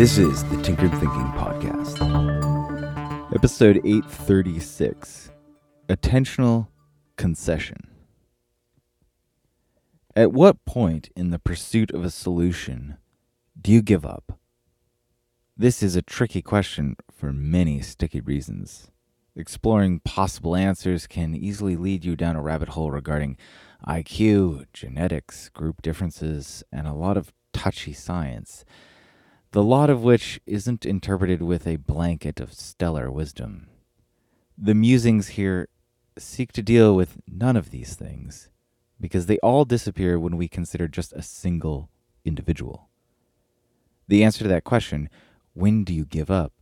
This is the Tinkered Thinking Podcast. Episode 836 Attentional Concession. At what point in the pursuit of a solution do you give up? This is a tricky question for many sticky reasons. Exploring possible answers can easily lead you down a rabbit hole regarding IQ, genetics, group differences, and a lot of touchy science, the lot of which isn't interpreted with a blanket of stellar wisdom. The musings here seek to deal with none of these things, because they all disappear when we consider just a single individual. The answer to that question, when do you give up,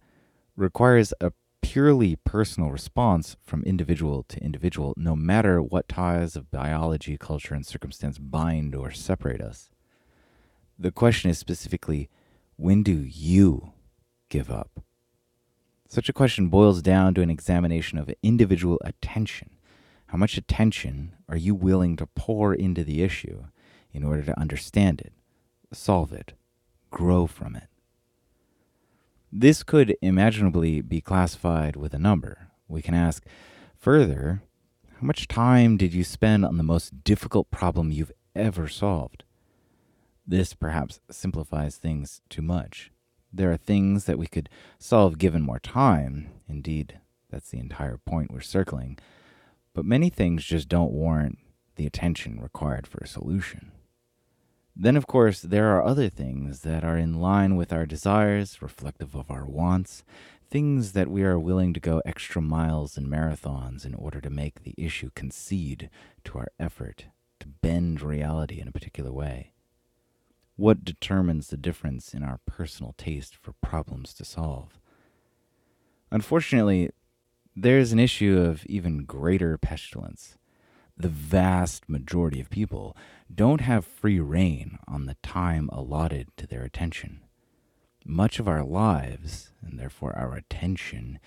requires a purely personal response from individual to individual, no matter what ties of biology, culture, and circumstance bind or separate us. The question is specifically, when do you give up? Such a question boils down to an examination of individual attention. How much attention are you willing to pour into the issue in order to understand it, solve it, grow from it? This could imaginably be classified with a number. We can ask further, how much time did you spend on the most difficult problem you've ever solved? This perhaps simplifies things too much. There are things that we could solve given more time. Indeed, that's the entire point we're circling. But many things just don't warrant the attention required for a solution. Then, of course, there are other things that are in line with our desires, reflective of our wants, things that we are willing to go extra miles and marathons in order to make the issue concede to our effort to bend reality in a particular way. What determines the difference in our personal taste for problems to solve? Unfortunately, there's an issue of even greater pestilence the vast majority of people don't have free rein on the time allotted to their attention. Much of our lives, and therefore our attention,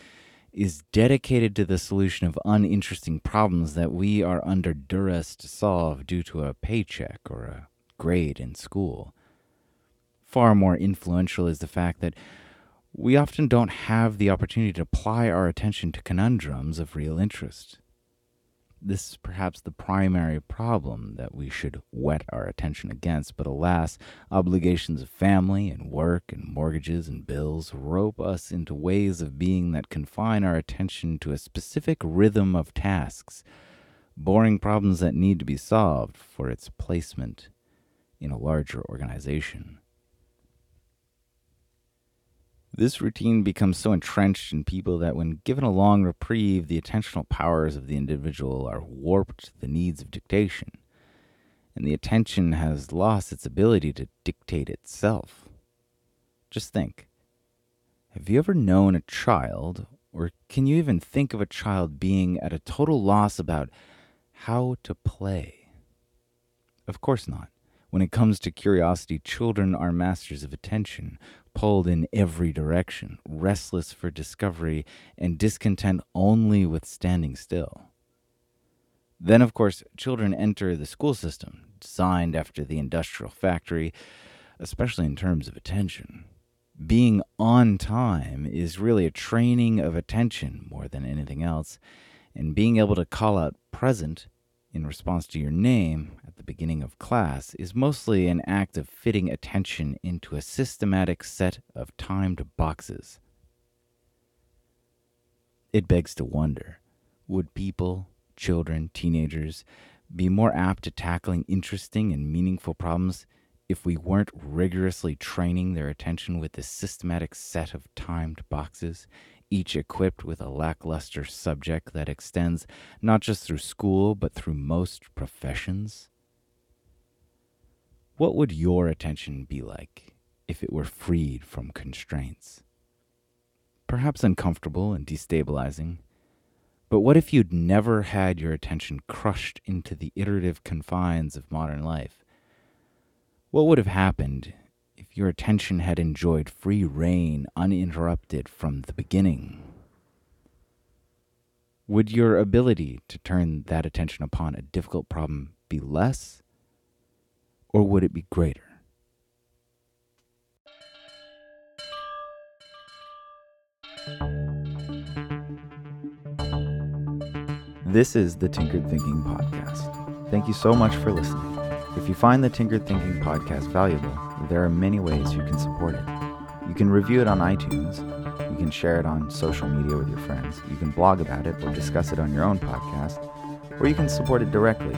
is dedicated to the solution of uninteresting problems that we are under duress to solve due to a paycheck or a grade in school. Far more influential is the fact that we often don't have the opportunity to apply our attention to conundrums of real interest. This is perhaps the primary problem that we should whet our attention against, but alas, obligations of family and work and mortgages and bills rope us into ways of being that confine our attention to a specific rhythm of tasks, boring problems that need to be solved for its placement in a larger organization. This routine becomes so entrenched in people that when given a long reprieve, the attentional powers of the individual are warped to the needs of dictation, and the attention has lost its ability to dictate itself. Just think have you ever known a child, or can you even think of a child being at a total loss about how to play? Of course not. When it comes to curiosity, children are masters of attention, pulled in every direction, restless for discovery, and discontent only with standing still. Then, of course, children enter the school system, designed after the industrial factory, especially in terms of attention. Being on time is really a training of attention more than anything else, and being able to call out present in response to your name the beginning of class is mostly an act of fitting attention into a systematic set of timed boxes. It begs to wonder would people, children, teenagers, be more apt to tackling interesting and meaningful problems if we weren't rigorously training their attention with this systematic set of timed boxes each equipped with a lackluster subject that extends not just through school, but through most professions? What would your attention be like if it were freed from constraints? Perhaps uncomfortable and destabilizing, but what if you'd never had your attention crushed into the iterative confines of modern life? What would have happened if your attention had enjoyed free reign uninterrupted from the beginning? Would your ability to turn that attention upon a difficult problem be less, or would it be greater? This is the Tinkered Thinking Podcast. Thank you so much for listening. If you find the Tinkered Thinking Podcast valuable, there are many ways you can support it. You can review it on iTunes, you can share it on social media with your friends, you can blog about it or discuss it on your own podcast, or you can support it directly